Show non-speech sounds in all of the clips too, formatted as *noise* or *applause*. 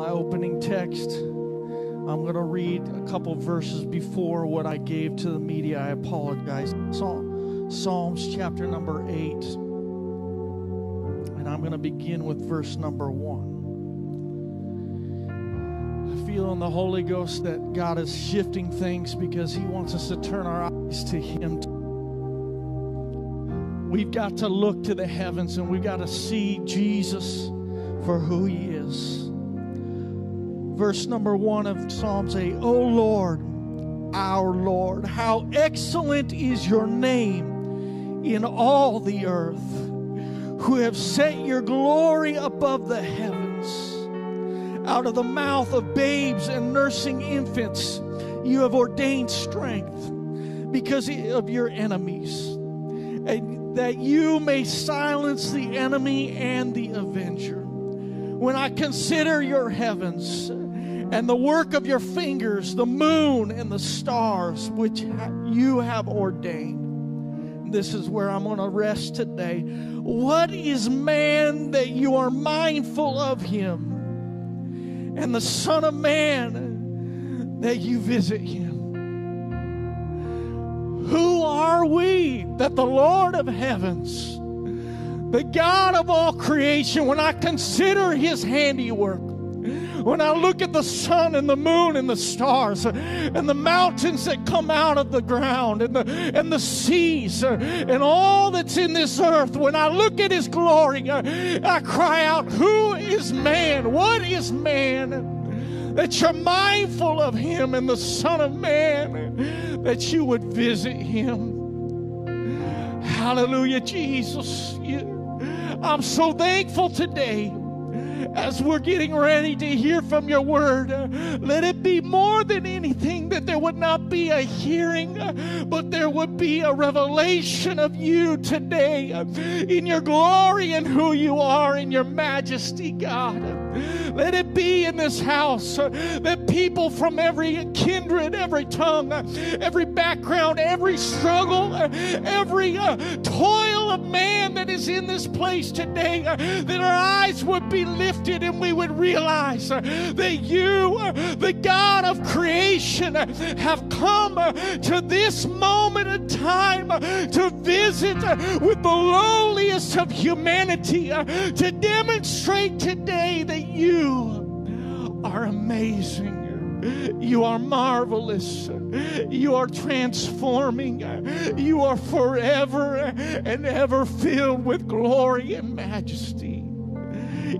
my opening text. I'm going to read a couple verses before what I gave to the media. I apologize. Psalm, Psalms chapter number 8. And I'm going to begin with verse number 1. I feel in the Holy Ghost that God is shifting things because He wants us to turn our eyes to Him. We've got to look to the heavens and we've got to see Jesus for who He is verse number one of Psalms 8 O Lord, our Lord, how excellent is your name in all the earth, who have set your glory above the heavens. Out of the mouth of babes and nursing infants, you have ordained strength because of your enemies, and that you may silence the enemy and the avenger. When I consider your heavens, and the work of your fingers, the moon and the stars which you have ordained. This is where I'm going to rest today. What is man that you are mindful of him, and the Son of Man that you visit him? Who are we that the Lord of heavens, the God of all creation, when I consider his handiwork, when I look at the sun and the moon and the stars uh, and the mountains that come out of the ground and the, and the seas uh, and all that's in this earth, when I look at His glory, uh, I cry out, Who is man? What is man? That you're mindful of Him and the Son of Man, that you would visit Him. Hallelujah, Jesus. I'm so thankful today as we're getting ready to hear from your word. Let it be more than anything that there would not be a hearing, but there would be a revelation of you today in your glory and who you are in your majesty, God. Let it be in this house that people from every kindred, every tongue, every background, every struggle, every uh, toil man that is in this place today, uh, that our eyes would be lifted and we would realize uh, that you, uh, the God of creation, uh, have come uh, to this moment in time to visit with the lowliest of humanity, to demonstrate today that you are amazing. You are marvelous. You are transforming. You are forever and ever filled with glory and majesty.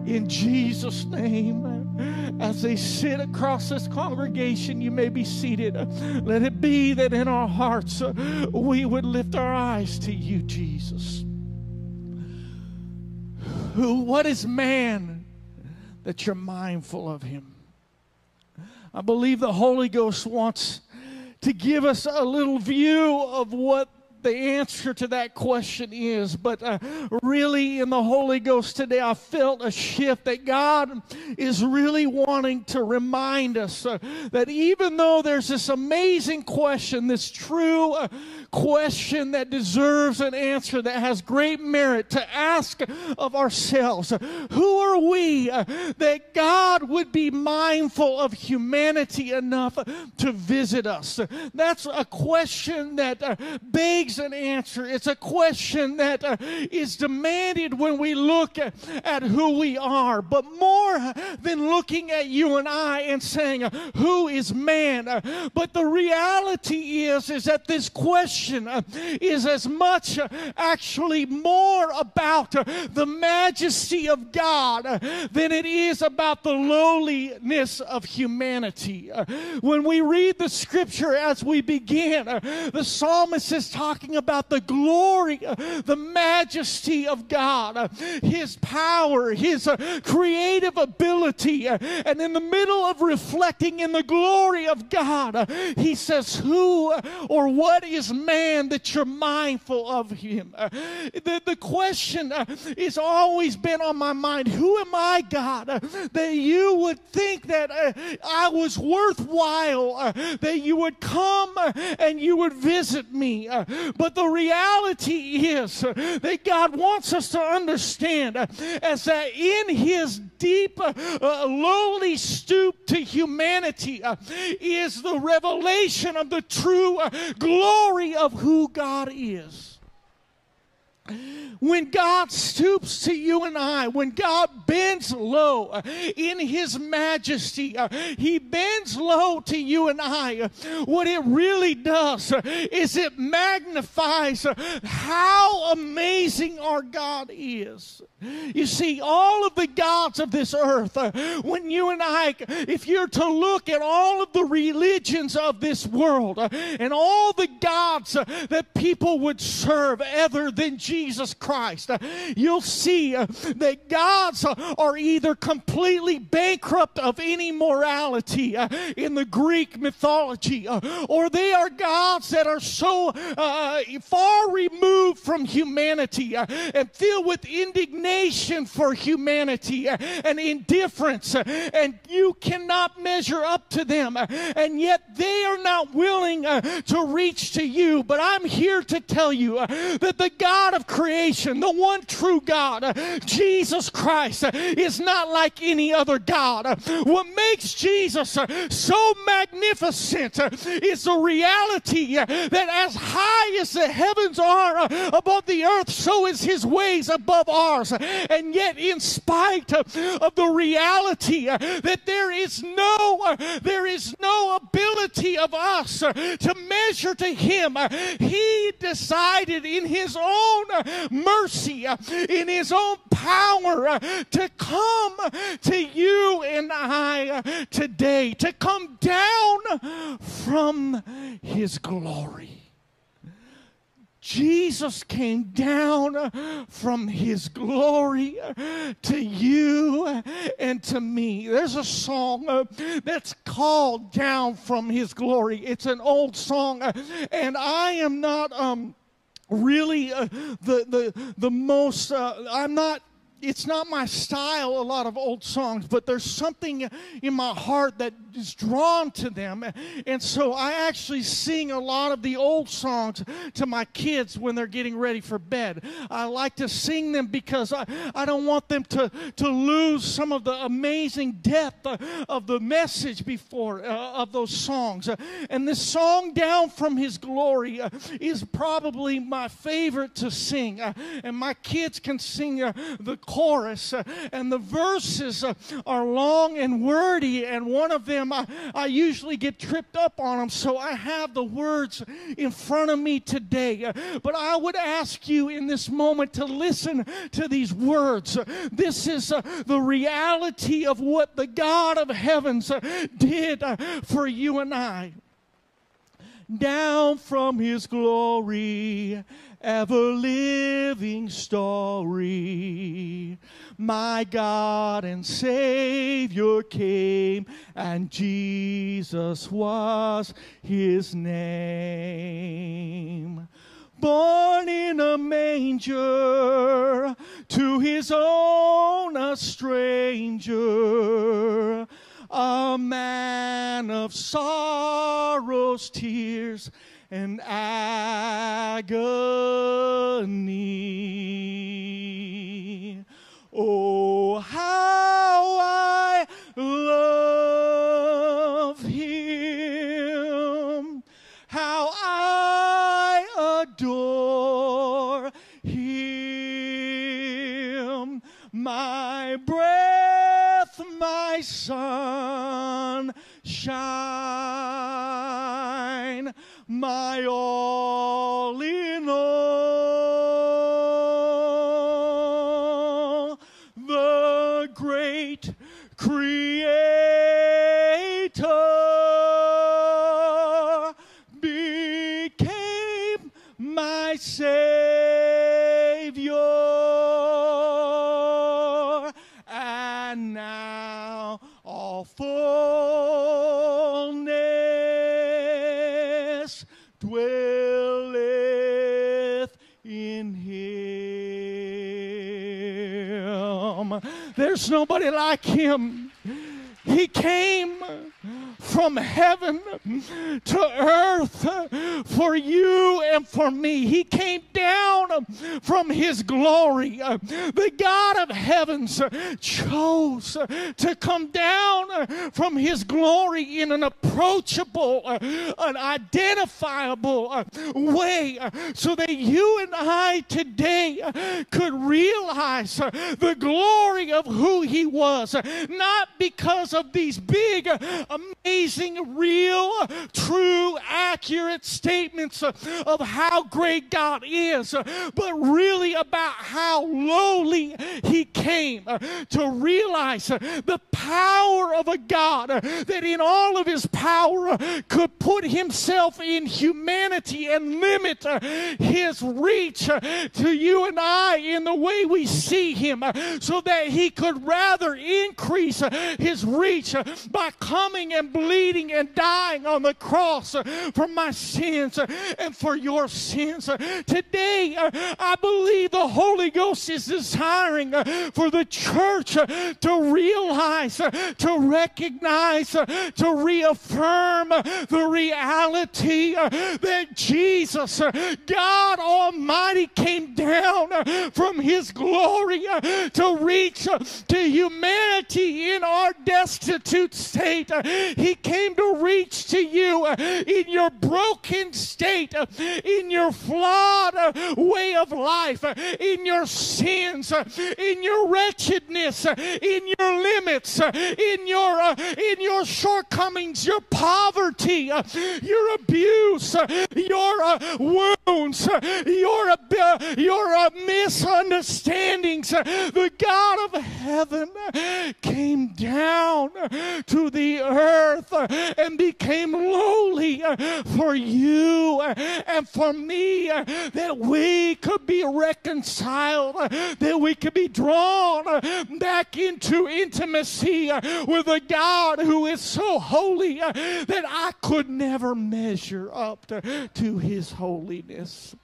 In Jesus' name, as they sit across this congregation, you may be seated. Let it be that in our hearts we would lift our eyes to you, Jesus. Who, what is man that you're mindful of him? I believe the Holy Ghost wants to give us a little view of what the answer to that question is. But uh, really, in the Holy Ghost today, I felt a shift that God is really wanting to remind us uh, that even though there's this amazing question, this true uh, question that deserves an answer that has great merit to ask of ourselves, who are we uh, that God would be mindful of humanity enough to visit us? That's a question that uh, begs an answer. It's a question that uh, demanded when we look at, who we are. But more than looking at you and I and saying, who is man? But the reality is, is that this question uh, is as much uh, actually more about uh, the majesty of God uh, than it is about the lowliness of humanity. Uh, when we read the scripture as we begin, uh, the psalmist is talking about the glory, the majesty of God, His power, His creative ability. And in the middle of reflecting in the glory of God, He says, Who or what is man that you're mindful of Him? Uh, the, the question uh, has always been on my mind Who am I, God, uh, that you would think that I was worthwhile, that you would come and you would visit me? But the reality is that God wants us to understand as that in his deep, uh, lowly stoop to humanity uh, is the revelation of the true uh, glory of who God is. When God stoops to you and I, when God bends low uh, in His majesty, uh, He bends low to you and I. Uh, what it really does is it magnifies how amazing our God is. You see, all of the gods of this earth, when you and I, if you're to look at all of the religions of this world and all the gods that people would serve other than Jesus, Jesus Christ, uh, you'll see uh, that gods uh, are either completely bankrupt of any morality uh, in the Greek mythology, uh, or they are gods that are so uh, far removed from humanity and filled with indignation for humanity and indifference, and you cannot measure up to them, and yet they are not willing to reach to you. But I'm here to tell you that the God of creation, the one true God, Jesus Christ, is not like any other God. What makes Jesus so magnificent is the reality that as high as the heavens are above the earth, so is his ways above ours. And yet, in spite of the reality that there is no there is no ability of us to measure to him, he decided in his own mercy, uh, in His own power uh, to come to you and I uh, today, to come down from His glory. Jesus came down from his glory to you and to me. There's a song that's called Down from His Glory. It's an old song, and I am not um, really uh, the, the, the most, uh, I'm not it's not my style, a lot of old songs, but there's something in my heart that is drawn to them. And so I actually sing a lot of the old songs to my kids when they're getting ready for bed. I like to sing them because I, I don't want them to, to lose some of the amazing depth of the message before uh, of those songs. And this song, Down from His Glory, uh, is probably my favorite to sing. Uh, and my kids can sing uh, the chorus, uh, and the verses uh, are long and wordy, and one of them I, I usually get tripped up on them, so I have the words in front of me today. Uh, but I would ask you in this moment to listen to these words. This is the reality of what the God of heavens did for you and I down from his glory ever living story. My God and Savior came, and Jesus was his name. Born in a manger, to his own a stranger, a man of sorrows, tears, and agony. Oh, how I love him, how I adore him, my breath, my sunshine my all in all. The great Creator There's nobody like him. He came from heaven to earth for you and for me. He came from his glory. The God of heavens chose to come down from his glory in an approachable, an identifiable way so that you and I today could realize the glory of who he was. Not because of these big, amazing, real, true, accurate statements of how great God is, but really about how lowly he came uh, to realize uh, the power of a God uh, that in all of his power could put himself in humanity and limit his reach to you and I in the way we see him so that he could rather increase his reach by coming and bleeding and dying on the cross for my sins and for your sins. Today, I believe the Holy Ghost is desiring uh, for the church uh, to realize, uh, to recognize, to reaffirm the reality that Jesus, God Almighty, came down from His glory to reach to humanity in our destitute state. He came to reach to you in your broken state, in your flawed way of life, in your sins, in your wretchedness, in your limits, in your uh, in your shortcomings, your poverty, uh, your abuse, uh, your wounds, your your misunderstandings. The God of heaven came down to the earth and became lowly for you and for me that we could be reconciled, that we could be drawn back into intimacy with a God who is so holy that I could never measure up to, to his holiness.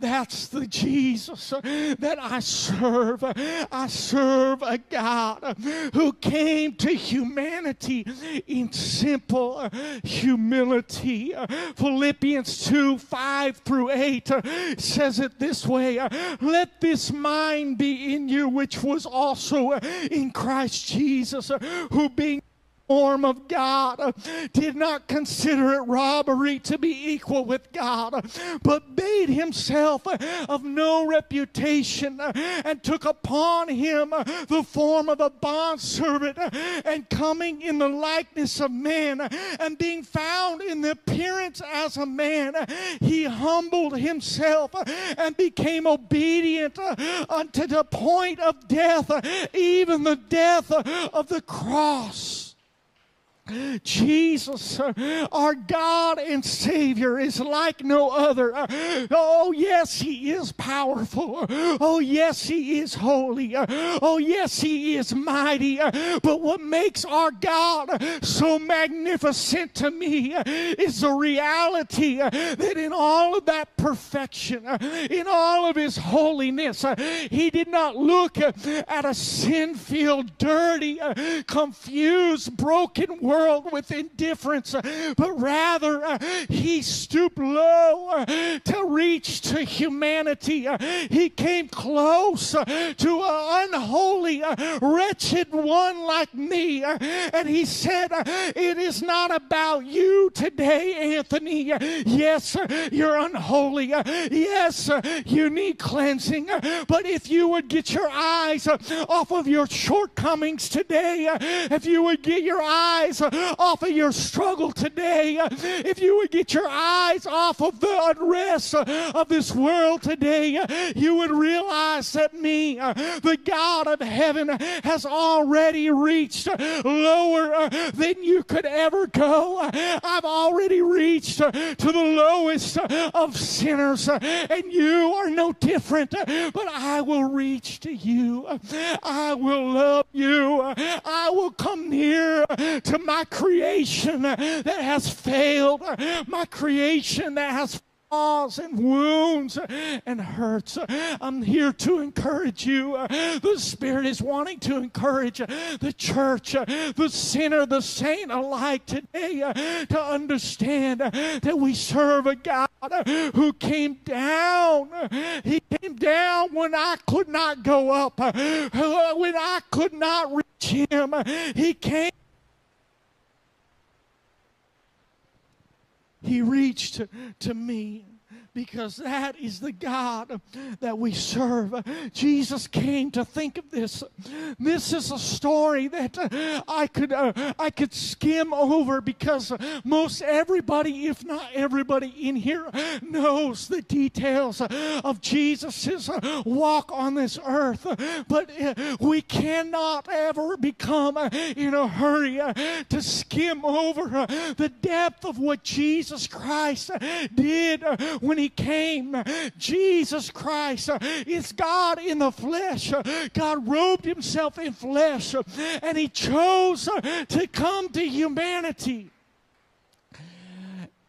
That's the Jesus that I serve. I serve a God who came to humanity in simple humility. Philippians 2 5 through 8 says it this way Let this mind be in you, which was also in Christ Jesus, who being form of God, did not consider it robbery to be equal with God, but made himself of no reputation and took upon him the form of a bondservant and coming in the likeness of man and being found in the appearance as a man, he humbled himself and became obedient unto the point of death, even the death of the cross. Jesus, our God and Savior, is like no other. Uh, oh, yes, He is powerful. Oh, yes, He is holy. Uh, oh, yes, He is mighty. Uh, but what makes our God so magnificent to me is the reality that in all of that perfection, in all of His holiness, He did not look at a sin filled, dirty, confused, broken world world with indifference, but rather uh, he stooped low uh, to reach to humanity. Uh, he came close uh, to an unholy, uh, wretched one like me, uh, and he said, It is not about you today, Anthony. Yes, you're unholy. Yes, you need cleansing. But if you would get your eyes off of your shortcomings today, if you would get your eyes off of your struggle today, if you would get your eyes off of the unrest of this world today, you would realize that me, the God of heaven, has already reached lower uh, than you could ever go. I've already reached uh, to the lowest of sinners, uh, and you are no different. But I will reach to you. I will love you. I will come near to my creation that has failed, my creation that has flaws and wounds and hurts. I'm here to encourage you. The Spirit is wanting to encourage the church, the sinner, the saint alike today to understand that we serve a God who came down. He came down when I could not go up, when I could not reach Him. He came He reached to me because that is the God that we serve. Jesus came to think of this. This is a story that I could uh, I could skim over because most everybody, if not everybody in here, knows the details of Jesus's walk on this earth. But uh, we cannot ever become in a hurry to skim over the depth of what Jesus Christ did when he came. Jesus Christ is God in the flesh. God robed himself in flesh and he chose to come to humanity.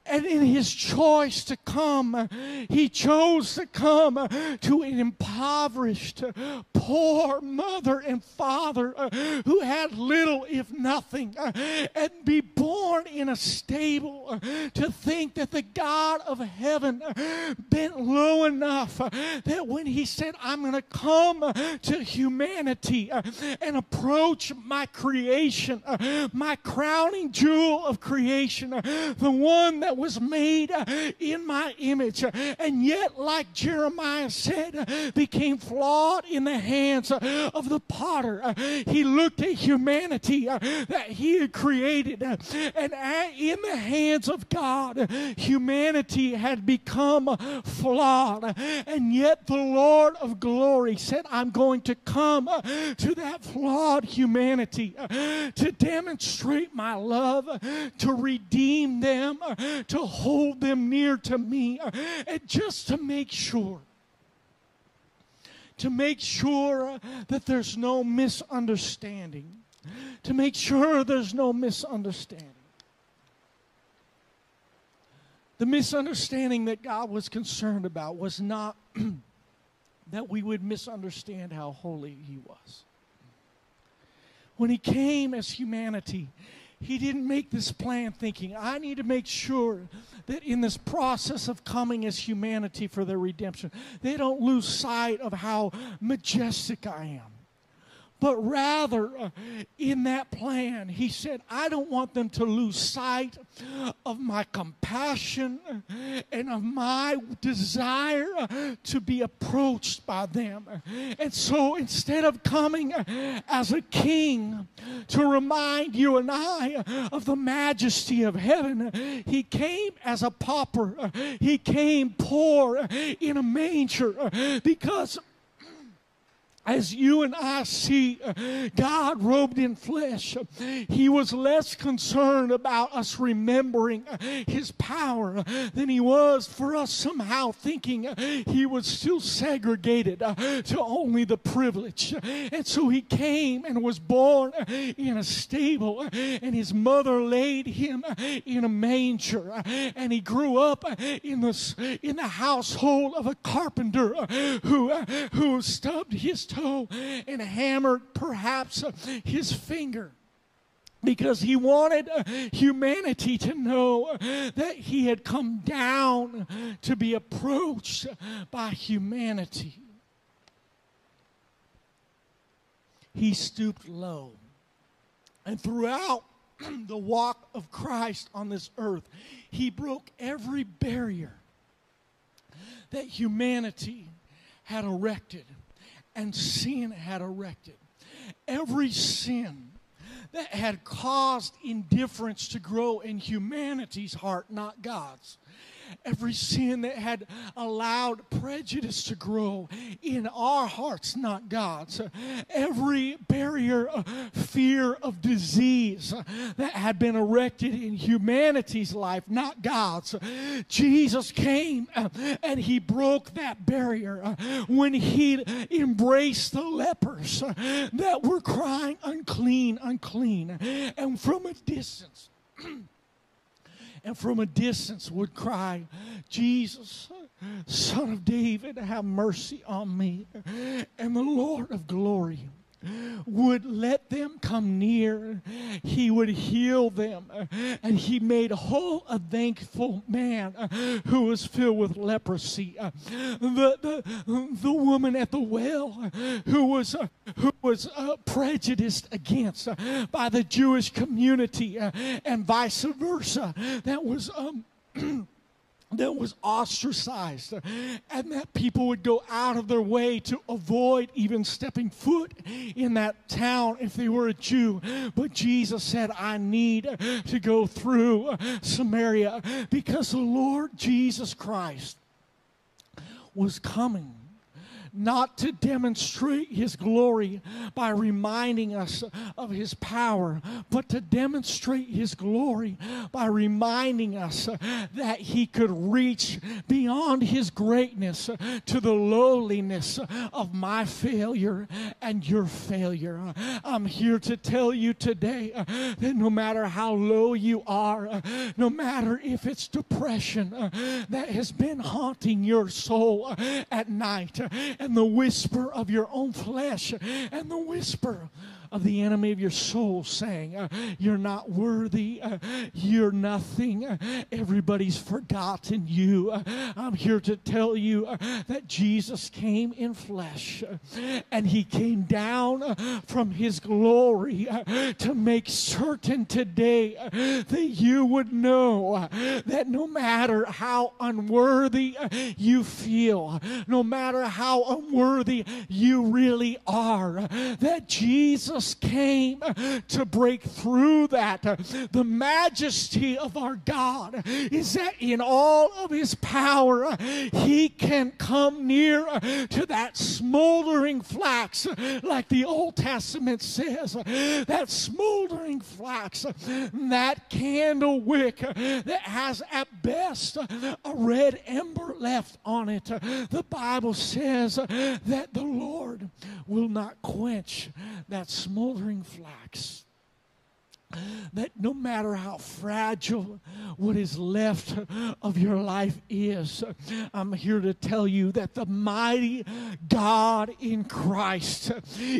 And in his choice to come, he chose to come to an impoverished, poor mother and father uh, who had little, if nothing, uh, and be born in a stable uh, to think that the God of heaven bent low enough that when he said, I'm going to come to humanity and approach my creation, my crowning jewel of creation, the one that was made uh, in my image, uh, and yet, like Jeremiah said, uh, became flawed in the hands uh, of the potter. Uh, he looked at humanity uh, that he had created, and in the hands of God, humanity had become flawed. And yet, the Lord of glory said, I'm going to come to that flawed humanity to demonstrate my love, to redeem them, to hold them near to me uh, and just to make sure to make sure uh, that there's no misunderstanding to make sure there's no misunderstanding. The misunderstanding that God was concerned about was not *clears throat* that we would misunderstand how holy he was. When he came as humanity he didn't make this plan thinking, I need to make sure that in this process of coming as humanity for their redemption, they don't lose sight of how majestic I am but rather uh, in that plan, he said, I don't want them to lose sight of my compassion and of my desire uh, to be approached by them. And so instead of coming uh, as a king to remind you and I of the majesty of heaven, he came as a pauper. He came poor in a manger because as you and I see uh, God robed in flesh, He was less concerned about us remembering uh, His power uh, than He was for us somehow thinking uh, He was still segregated uh, to only the privileged. And so He came and was born uh, in a stable, and His mother laid Him in a manger, and He grew up in the, in the household of a carpenter who, who stubbed his toe and hammered perhaps uh, his finger because he wanted uh, humanity to know uh, that he had come down to be approached by humanity. He stooped low. And throughout *clears throat* the walk of Christ on this earth, he broke every barrier that humanity had erected and sin had erected. Every sin that had caused indifference to grow in humanity's heart, not God's every sin that had allowed prejudice to grow in our hearts, not God's, every barrier of fear of disease that had been erected in humanity's life, not God's. Jesus came and he broke that barrier when he embraced the lepers that were crying, unclean, unclean. And from a distance, *clears throat* and from a distance would cry, Jesus, Son of David, have mercy on me. And the Lord of glory would let them come near. He would heal them. And he made whole a thankful man uh, who was filled with leprosy. Uh, the, the, the woman at the well uh, who was, who was uh, prejudiced against by the Jewish community and vice versa. That was. Um, *clears throat* that was ostracized and that people would go out of their way to avoid even stepping foot in that town if they were a Jew. But Jesus said, I need to go through Samaria because the Lord Jesus Christ was coming not to demonstrate his glory by reminding us of his power, but to demonstrate his glory by reminding us that he could reach beyond his greatness to the lowliness of my failure and your failure. I'm here to tell you today that no matter how low you are, no matter if it's depression that has been haunting your soul at night, and the whisper of your own flesh and the whisper of the enemy of your soul saying, uh, You're not worthy, uh, you're nothing, uh, everybody's forgotten you. Uh, I'm here to tell you uh, that Jesus came in flesh uh, and he came down from his glory to make certain today that you would know that no matter how unworthy you feel, no matter how unworthy you really are, that Jesus Jesus came to break through that. The majesty of our God is that in all of his power, he can come near to that smoldering flax, like the Old Testament says, that smoldering flax, that candle wick that has at best a red ember left on it. The Bible says that the Lord will not quench that smoldering flax that no matter how fragile what is left of your life is, I'm here to tell you that the mighty God in Christ,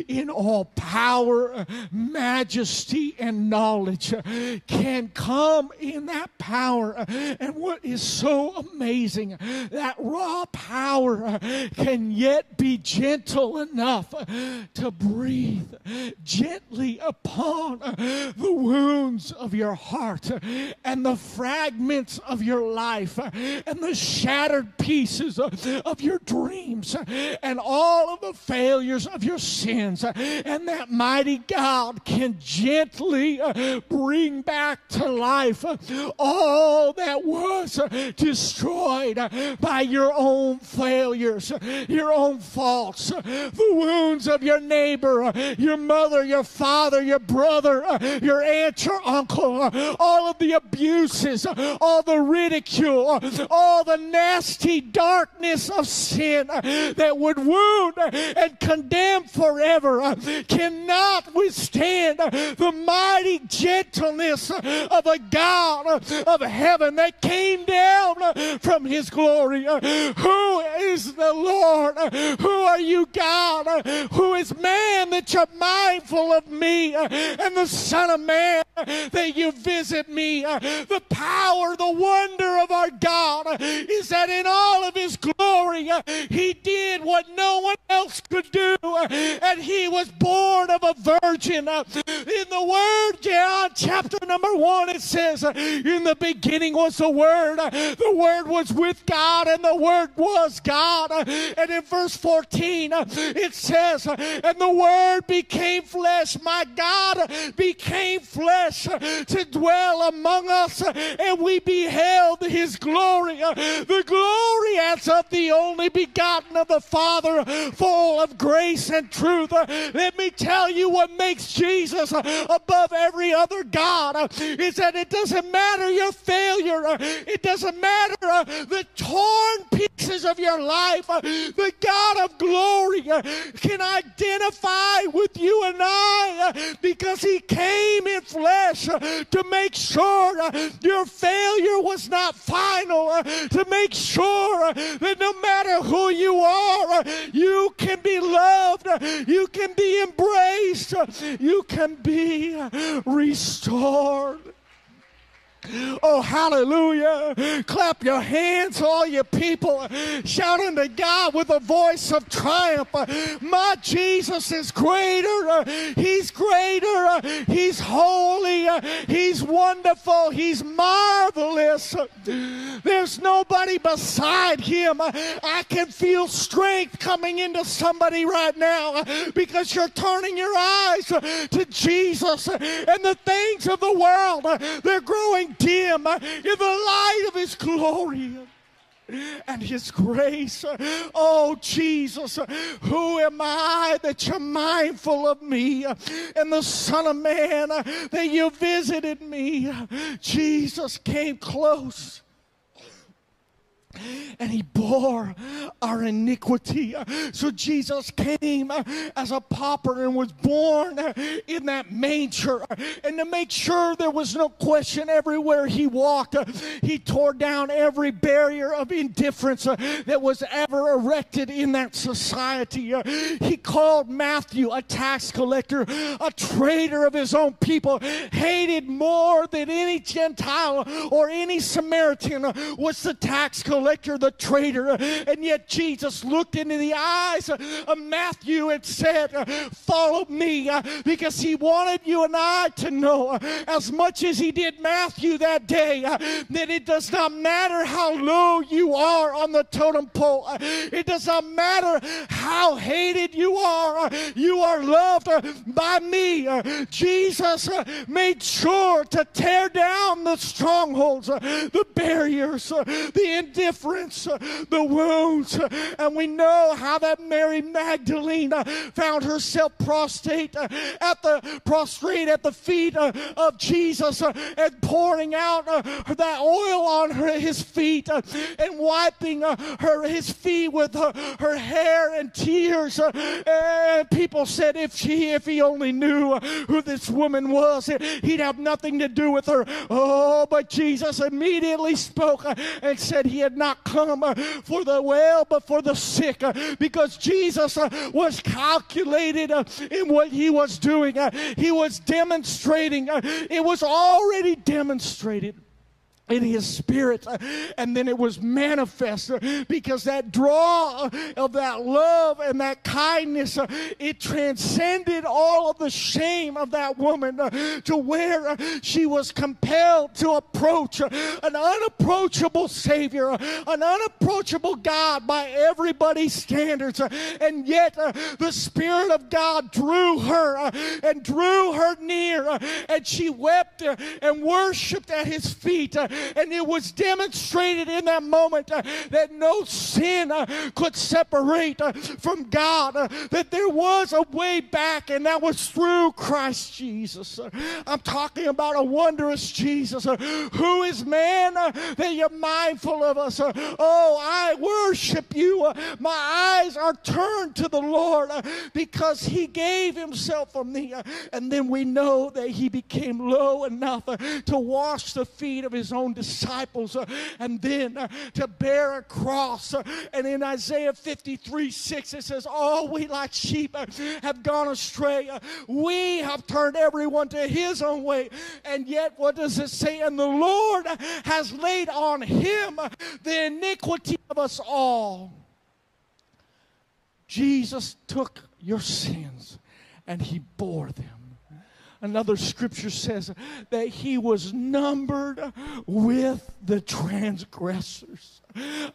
in all power, majesty, and knowledge, can come in that power. And what is so amazing, that raw power can yet be gentle enough to breathe gently upon the wounds of your heart and the fragments of your life and the shattered pieces of, your dreams and all of the failures of your sins. And that mighty God can gently bring back to life all that was destroyed by your own failures, your own faults, the wounds of your neighbor, your mother, your father, your brother, your aunt, your uncle, all of the abuses, all the ridicule, all the nasty darkness of sin that would wound and condemn forever cannot withstand the mighty gentleness of a God of heaven that came down from his glory. Who is the Lord? Who are you, God? Who is man that you're mindful of me and the Son of Man? That you visit me. Uh, the power, the wonder of our God uh, is that in all of his glory, uh, he did what no one else could do, and he was born of a virgin. In the Word, John chapter number one, it says, In the beginning was the Word, the Word was with God, and the Word was God. And in verse 14, it says, And the Word became flesh. My God became flesh to dwell among us, and we beheld his glory, the glory as of the only begotten of the Father, full of grace and truth. Let me tell you what makes Jesus above every other God is that it doesn't matter your failure, it doesn't matter uh, the torn pieces of your life. Uh, the God of glory uh, can identify with you and I because He came in flesh to make sure your failure was not final, to make sure that no matter who you are, you can be loved, you can be embraced, you can be restored. Oh, hallelujah. Clap your hands, all you people. Shout unto God with a voice of triumph. My Jesus is greater. He's greater. He's holy. He's wonderful. He's marvelous. There's nobody beside him. I can feel strength coming into somebody right now because you're turning your eyes to Jesus and the things of the world. They're growing dim in the light of His glory and His grace. Oh, Jesus, who am I that you're mindful of me? And the Son of Man that you visited me. Jesus came close and he bore our iniquity. So Jesus came as a pauper and was born in that manger. And to make sure there was no question everywhere he walked, he tore down every barrier of indifference that was ever erected in that society. He called Matthew a tax collector, a traitor of his own people, hated more than any Gentile or any Samaritan was the tax collector collector, the traitor. And yet Jesus looked into the eyes of Matthew and said, Follow me, because he wanted you and I to know, as much as he did Matthew that day, that it does not matter how low you are on the totem pole, it does not matter how hated you are, you are loved by me. Jesus made sure to tear down the strongholds, the barriers, the indifference uh, the wounds. Uh, and we know how that Mary Magdalene uh, found herself prostrate uh, at the prostrate at the feet uh, of Jesus uh, and pouring out that oil on her, his feet and wiping her his feet with her hair and tears. And people said if she if he only knew who this woman was, he'd have nothing to do with her. Oh, but Jesus immediately spoke and said he had not come uh, for the well, but for the sick, uh, because Jesus uh, was calculated in what he was doing. He was demonstrating, it was already demonstrated in his spirit. And then it was manifest because that draw of that love and that kindness it transcended all of the shame of that woman to where she was compelled to approach an unapproachable savior an unapproachable god by everybody's standards. And yet the spirit of god drew her and drew her near and she wept and worshiped at his feet and it was demonstrated in that moment uh, that no sin uh, could separate uh, from God, uh, that there was a way back, and that was through Christ Jesus. Uh. I'm talking about a wondrous Jesus uh, who is man that you're mindful of us. oh, I worship you. my eyes are turned to the Lord because he gave himself for me. and then we know that he became low enough to wash the feet of his own own disciples uh, and then uh, to bear a cross. Uh, and in Isaiah 53 6, it says, All we like sheep have gone astray. We have turned everyone to his own way. And yet, what does it say? And the Lord has laid on him the iniquity of us all. Jesus took your sins and he bore them. Another scripture says that he was numbered with the transgressors.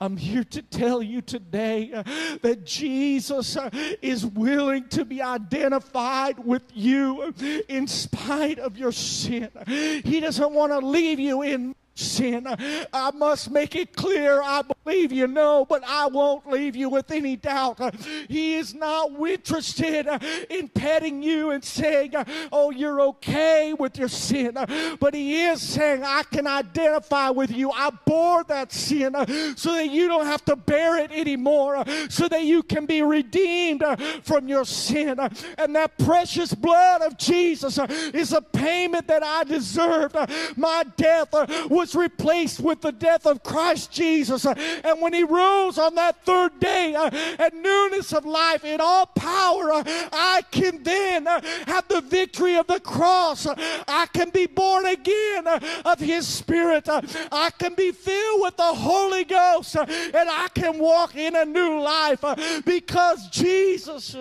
I'm here to tell you today that Jesus is willing to be identified with you in spite of your sin. He doesn't want to leave you in sin. I must make it clear I believe you know, but I won't leave you with any doubt. He is not interested in petting you and saying, Oh, you're okay with your sin. But He is saying, I can identify with you. I bore that sin so that you don't have to bear it anymore, so that you can be redeemed from your sin. And that precious blood of Jesus is a payment that I deserved. My death was replaced with the death of Christ Jesus. And when He rose on that third day uh, at newness of life in all power, uh, I can then uh, have the victory of the cross. I can be born again of His Spirit. I can be filled with the Holy Ghost and I can walk in a new life because Jesus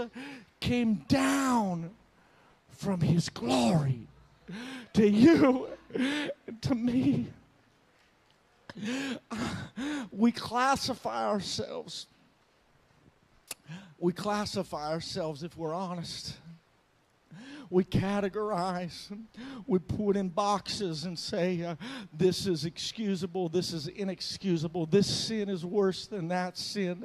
came down from His glory to you to me. *laughs* We classify ourselves. We classify ourselves, if we're honest we categorize, we put in boxes and say, uh, this is excusable, this is inexcusable, this sin is worse than that sin.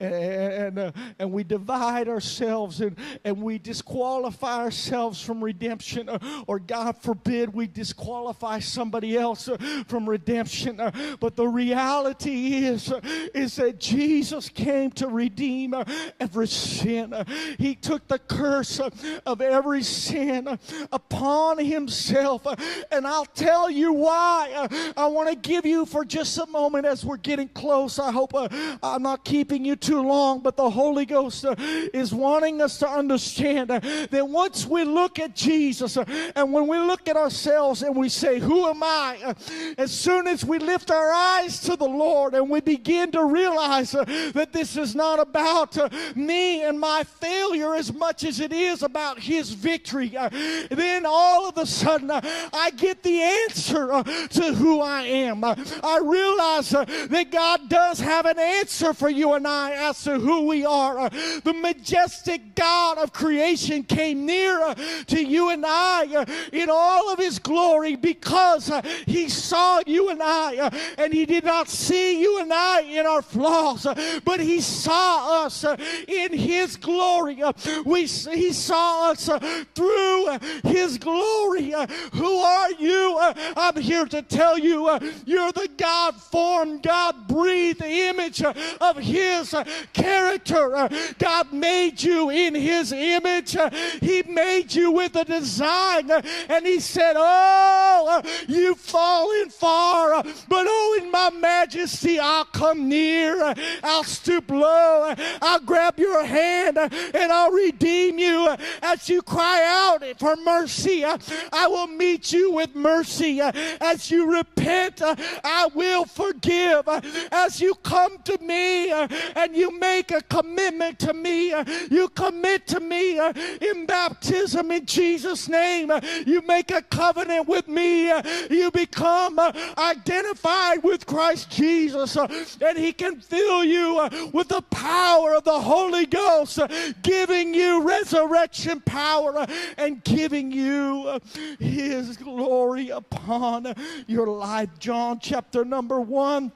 And, and, uh, and we divide ourselves and, and we disqualify ourselves from redemption, uh, or God forbid, we disqualify somebody else uh, from redemption. Uh, but the reality is, is that Jesus came to redeem every sin. He took the curse of every sin upon himself. And I'll tell you why. I want to give you for just a moment as we're getting close. I hope uh, I'm not keeping you too long, but the Holy Ghost uh, is wanting us to understand uh, that once we look at Jesus and when we look at ourselves and we say, Who am I? as soon as we lift our eyes to the Lord and we begin to realize that this is not about me and my failure as much as it is about His victory victory, uh, then all of a sudden uh, I get the answer uh, to who I am. Uh, I realize uh, that God does have an answer for you and I as to who we are. Uh, the majestic God of creation came near to you and I in all of his glory because he saw you and I and he did not see you and I in our flaws, but he saw us in his glory. we, he saw us through uh, his glory. Uh, who are you? Uh, I'm here to tell you you're the God formed, God breathed image of his character. God made you in his image. He made you with a design. And he said, Oh, you've fallen far, but oh, in my majesty, I'll come near. I'll stoop low. I'll grab your hand and I'll redeem you as you cry out for mercy, I will meet you with mercy. As you repent, I will forgive. As you come to me and you make a commitment to me, you commit to me in baptism in Jesus' name. You make a covenant with me. You become identified with Christ Jesus, and He can fill you with the power of the Holy Ghost, giving you resurrection power and giving you his glory upon your life. John chapter number one.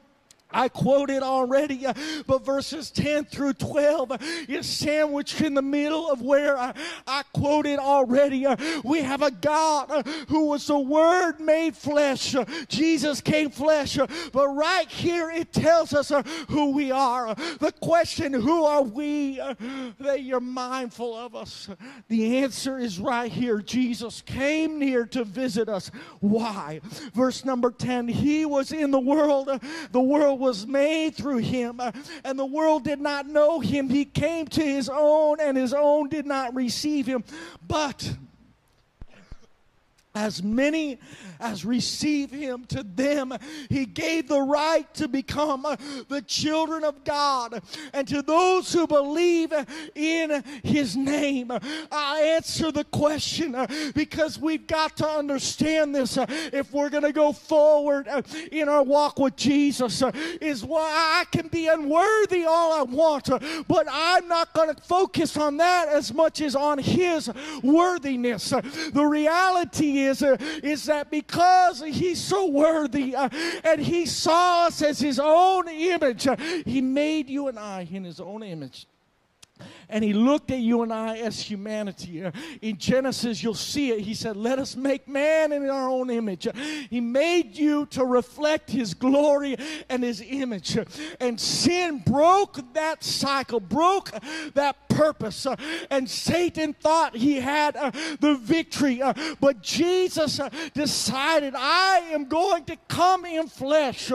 I quoted already, uh, but verses 10 through 12 is sandwiched in the middle of where I, I quoted already. Uh, we have a God uh, who was the Word made flesh. Uh, Jesus came flesh. Uh, but right here it tells us uh, who we are. the question, who are we, that you're mindful of us? The answer is right here. Jesus came near to visit us. Why? Verse number 10 He was in the world, the world was made through him, uh, and the world did not know him. He came to his own, and his own did not receive him. But as many as receive him to them he gave the right to become the children of god. And to those who believe in his name i answer the question because we've got to understand this if we're going to go forward in our walk with jesus is why i can be unworthy all i want but i'm not going to focus on that as much as on his worthiness. The reality is, uh, is that because He's so worthy uh, and He saw us as His own image, uh, He made you and I in His own image and he looked at you and I as humanity. In Genesis, you'll see it. He said, Let us make man in our own image. He made you to reflect his glory and his image. And sin broke that cycle, broke that purpose. Uh, and Satan thought he had uh, the victory. But Jesus decided, I am going to come in flesh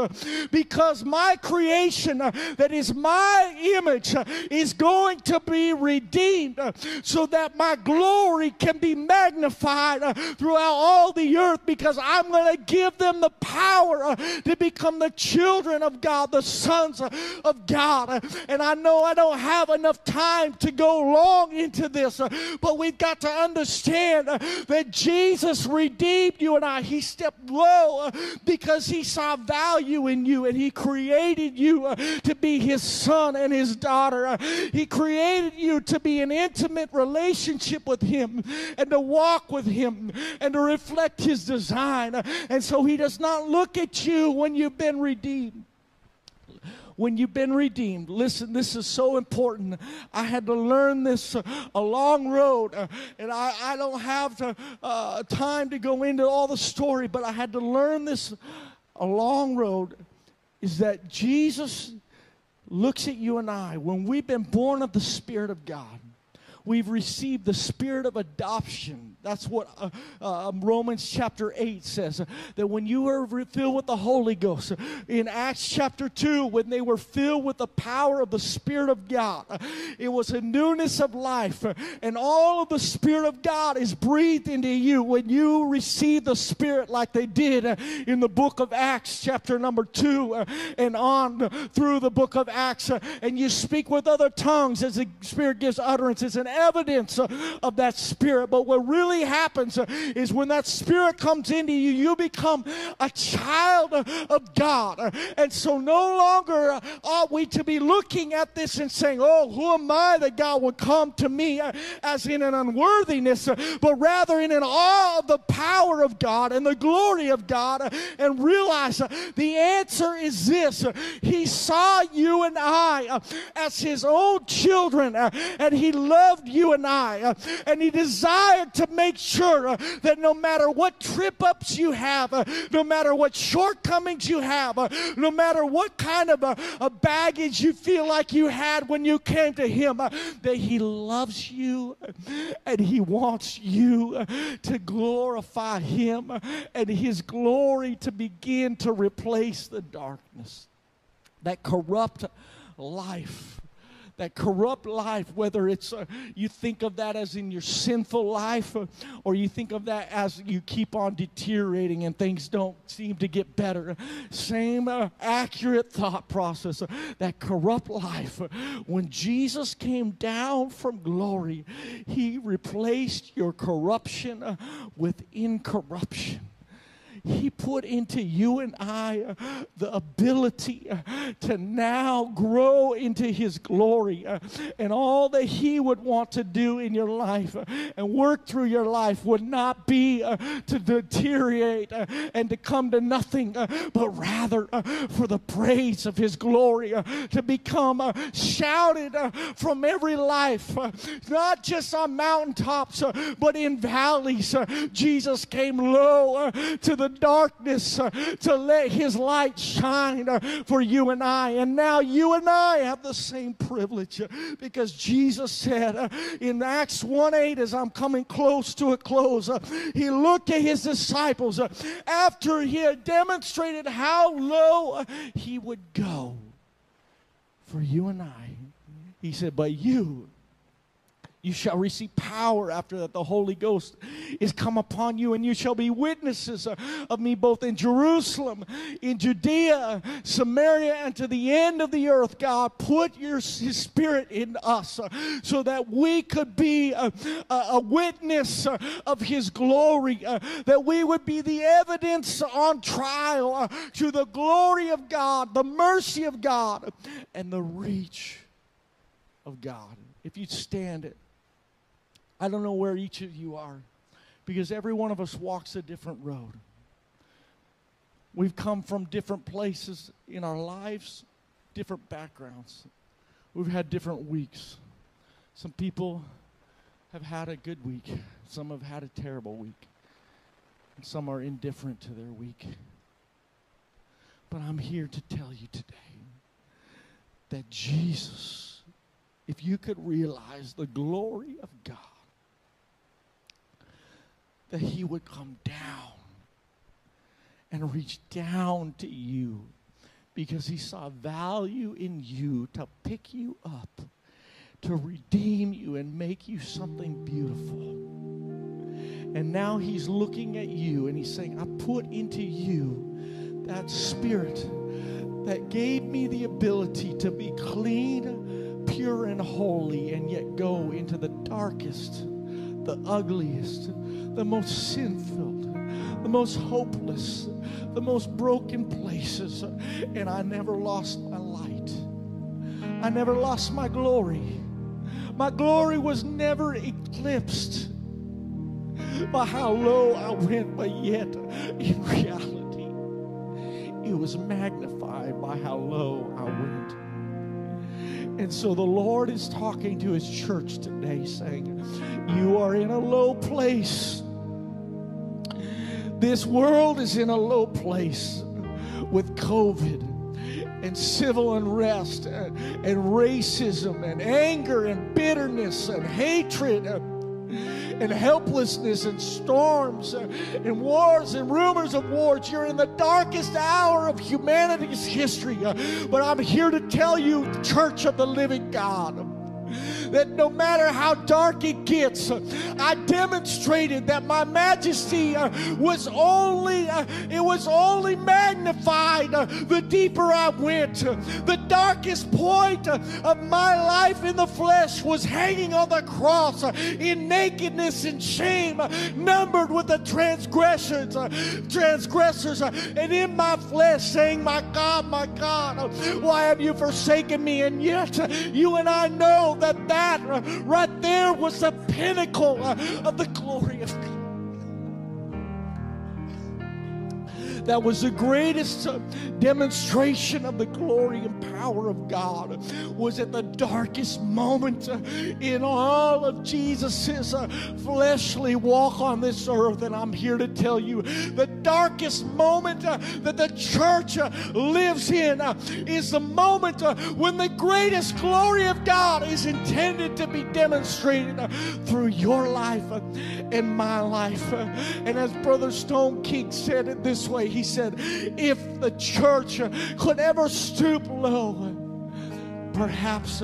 because my creation, that is my image, is going to be redeemed uh, so that my glory can be magnified uh, throughout all the earth because I'm going to give them the power uh, to become the children of God, the sons of God. And I know I don't have enough time to go long into this, uh, but we've got to understand uh, that Jesus redeemed you and I. He stepped low uh, because he saw value in you and he created you to be his son and his daughter. He created you to be an intimate relationship with Him and to walk with Him and to reflect His design. And so He does not look at you when you've been redeemed when you've been redeemed. Listen, this is so important. I had to learn this uh, a long road, uh, and I, I don't have to, uh, time to go into all the story, but I had to learn this a long road. Is that Jesus looks at you and I, when we've been born of the Spirit of God, we've received the spirit of adoption. That's what uh, uh, Romans chapter 8 says. Uh, that when you were filled with the Holy Ghost, uh, in Acts chapter 2, when they were filled with the power of the Spirit of God, uh, it was a newness of life. Uh, and all of the Spirit of God is breathed into you when you receive the Spirit, like they did in the book of Acts, chapter number 2, and on through the book of Acts. and you speak with other tongues as the Spirit gives utterances It's an evidence of that spirit. But what really happens is when that spirit comes into you, you become a child of God. And so no longer ought we to be looking at this and saying, Oh, who am I that God would come to me as in an unworthiness, but rather in an awe of the power of God and the glory of God and realize the answer is this He saw you and I as His own children and He loved you and I. Uh, and He desired to make sure uh, that no matter what trip ups you have, uh, no matter what shortcomings you have, no matter what kind of a, baggage you feel like you had when you came to Him, that He loves you and He wants you to glorify Him and His glory to begin to replace the darkness that corrupt life that corrupt life, whether it's uh, you think of that as in your sinful life uh, or you think of that as you keep on deteriorating and things don't seem to get better. Same uh, accurate thought process. Uh, that corrupt life. When Jesus came down from glory, he replaced your corruption uh, with incorruption. He put into you and I the ability to now grow into His glory and all that He would want to do in your life and work through your life would not be to deteriorate and to come to nothing, but rather for the praise of His glory to become shouted from every life, not just on mountaintops, but in valleys. Jesus came low to the darkness uh, to let His light shine uh, for you and I. And now you and I have the same privilege uh, because Jesus said in Acts 1 8, as I'm coming close to a close, He looked at His disciples after He had demonstrated how low He would go for you and I. He said, But you, you shall receive power after that the Holy Ghost is come upon you, and you shall be witnesses of me both in Jerusalem, in Judea, Samaria, and to the end of the earth. God, put your His Spirit in us uh, so that we could be a, a, witness uh, of His glory, uh, that we would be the evidence on trial to the glory of God, the mercy of God, and the reach of God. If you stand it. I don't know where each of you are Because every one of us walks a different road. We've come from different places in our lives, different backgrounds. We've had different weeks. Some people have had a good week, some have had a terrible week, and some are indifferent to their week. But I'm here to tell you today that Jesus, if you could realize the glory of God, that He would come down and reach down to you because He saw value in you to pick you up, to redeem you, and make you something beautiful. And now He's looking at you and He's saying, I put into you that spirit that gave me the ability to be clean, pure, and holy, and yet go into the darkest, the ugliest, the most sin filled, the most hopeless, the most broken places. And I never lost my light, I never lost my glory. My glory was never eclipsed by how low I went, but yet in reality, it was magnified by how low I went. And so the Lord is talking to his church today, saying, You are in a low place. This world is in a low place with COVID and civil unrest and, and racism and anger and bitterness and hatred and helplessness and storms uh, and wars and rumors of wars. You're in the darkest hour of humanity's history. Uh, but I'm here to tell you, Church of the Living God that no matter how dark it gets, I demonstrated that my majesty uh, was only uh, it was only magnified uh, the deeper I went. The darkest point of my life in the flesh was hanging on the cross in nakedness and shame, numbered with the transgressions, transgressors, and in my flesh saying, "My God, my God, why have you forsaken me?" And yet, you and I know that that right there was the pinnacle uh, of the glory of God. That was the greatest uh, demonstration of the glory and power of God was at the darkest moment uh, in all of Jesus's uh, fleshly walk on this earth. And I'm here to tell you the darkest moment uh, that the church uh, lives in uh, is the moment when the greatest glory of God is intended to be demonstrated through your life and my life. And as Brother Stoneking said it this way, he said, if the church could ever stoop low, perhaps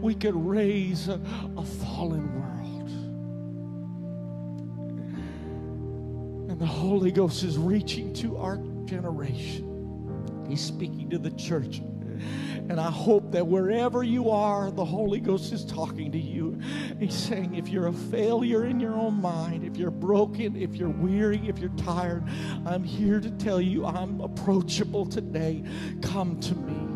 we could raise a fallen world. And the Holy Ghost is reaching to our generation. He's speaking to the church. And I hope that wherever you are, the Holy Ghost is talking to you. He's saying, if you're a failure in your own mind, if you're broken, if you're weary, if you're tired, I'm here to tell you I'm approachable today. Come to me.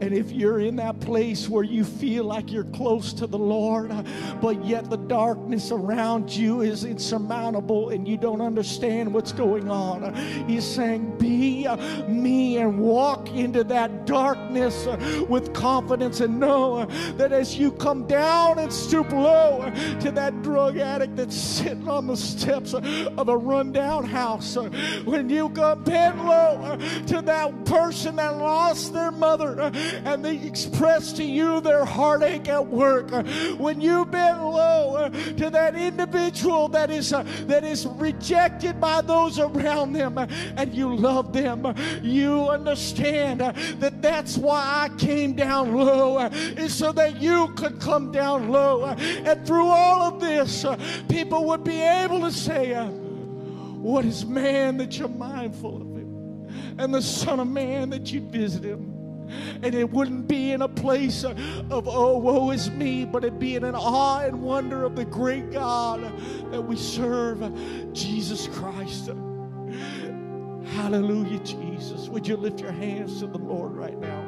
And if you're in that place where you feel like you're close to the Lord, but yet the darkness around you is insurmountable and you don't understand what's going on, He's saying, Be me and walk into that darkness with confidence and know that as you come down and stoop low to that drug addict that's sitting on the steps of a rundown house, when you come bend low to that person that lost their mother and they express to you their heartache at work, when you bend low to that individual that is uh, that is rejected by those around them, and you love them, you understand that that's why I came down low, is so that you could come down low, and through all of this, people would be able to say, "What is man that you're mindful of him, and the Son of Man that you visit him?" And it wouldn't be in a place of, oh, woe is me, but it'd be in an awe and wonder of the great God that we serve, Jesus Christ. Hallelujah, Jesus. Would you lift your hands to the Lord right now?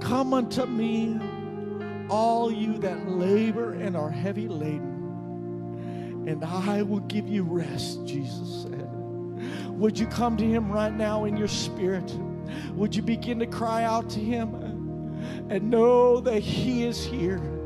Come unto me, all you that labor and are heavy laden, and I will give you rest, Jesus said. Would you come to him right now in your spirit? Would you begin to cry out to him and know that he is here?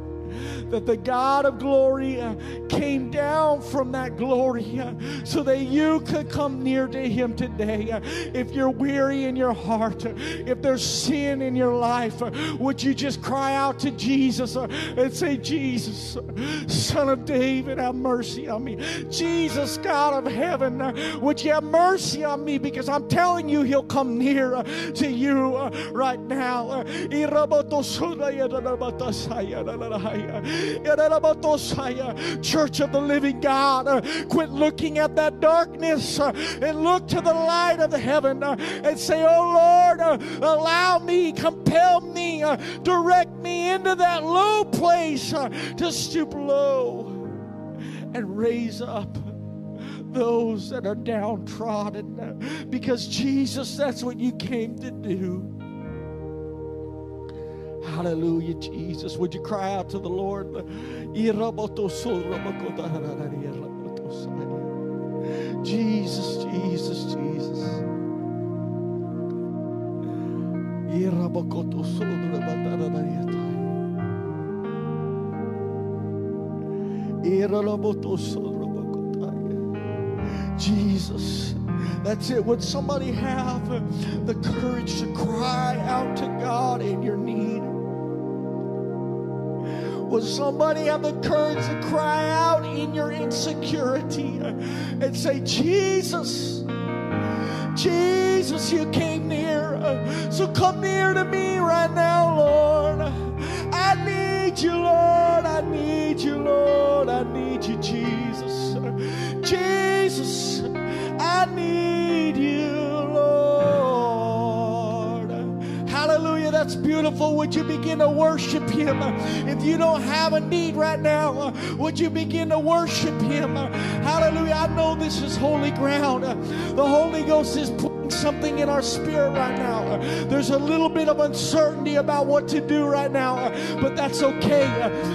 That the God of glory uh, came down from that glory uh, so that you could come near to Him today. Uh, if you're weary in your heart, uh, if there's sin in your life, uh, would you just cry out to Jesus uh, and say, Jesus, Son of David, have mercy on me. Jesus, God of heaven, would you have mercy on me? Because I'm telling you, He'll come near to you right now. Church of the living God, quit looking at that darkness. And look to the light of the heaven and say, Oh Lord, allow me, compel me, direct me into that low place to stoop low and raise up those that are downtrodden. Because Jesus, that's what you came to do. Hallelujah, Jesus. Would you cry out to the Lord? Jesus, Jesus, Jesus. Jesus. That's it. Would somebody have the courage to cry out to God in your need? Will somebody have the courage to cry out in your insecurity and say, Jesus, Jesus, you came near. So come near to me right now, Lord. I need you, Lord. I need you, Lord. I need you, Jesus. Jesus, I need that's beautiful. Would you begin to worship Him? If you don't have a need right now, would you begin to worship Him? Hallelujah. I know this is holy ground. The Holy Ghost is something in our spirit right now. There's a little bit of uncertainty about what to do right now, but that's okay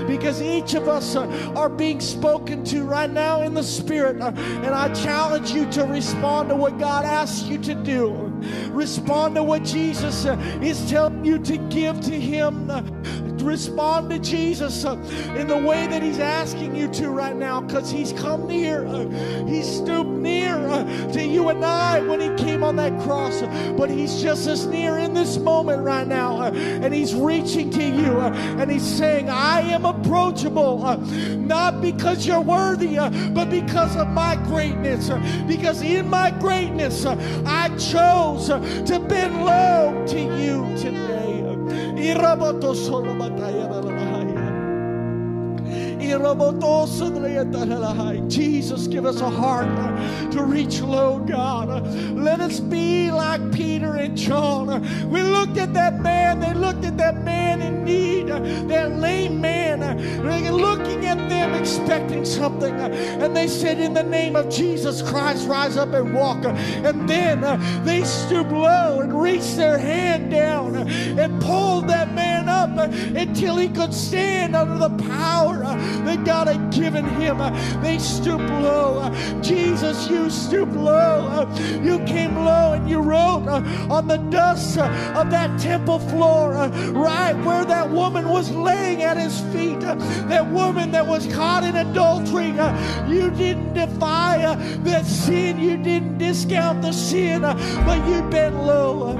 because each of us are being spoken to right now in the Spirit. And I challenge you to respond to what God asks you to do. Respond to what Jesus is telling you to give to Him. Respond to Jesus uh, in the way that He's asking you to right now because He's come near. Uh, he stooped near uh, to you and I when He came on that cross. But He's just as near in this moment right now. And He's reaching to you and He's saying, I am approachable, not because you're worthy, but because of my greatness. Because in my greatness, I chose to bend low to you today. Y roboto solo batalla. Jesus, give us a heart to reach low, God. Let us be like Peter and John. We looked at that man, they looked at that man in need, that lame man, looking at them expecting something. And they said, In the name of Jesus Christ, rise up and walk. And then they stooped low and reached their hand down and pulled that man up until he could stand under the power that God had given him. They stooped low. Jesus, you stooped low. You came low and you wrote on the dust of that temple floor, right where that woman was laying at his feet. That woman that was caught in adultery. You didn't defy that sin. You didn't discount the sin, but you bent low.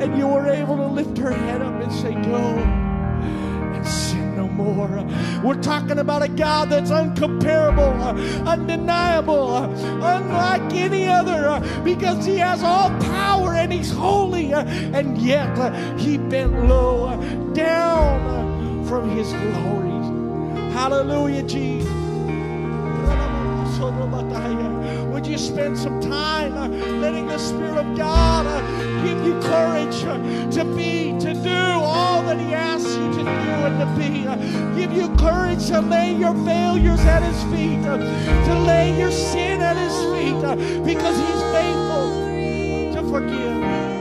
And you were able to lift her head up and say, Go more. We're talking about a God that's uncomparable, undeniable, unlike any other, because He has all power and He's holy, and yet He bent low down from His glory. Hallelujah, Jesus. Would you spend some time uh, letting the Spirit of God uh, give you courage uh, to be, to do all that He asks you to do and to be? give you courage to lay your failures at His feet, to lay your sin at His feet, because He's faithful to forgive.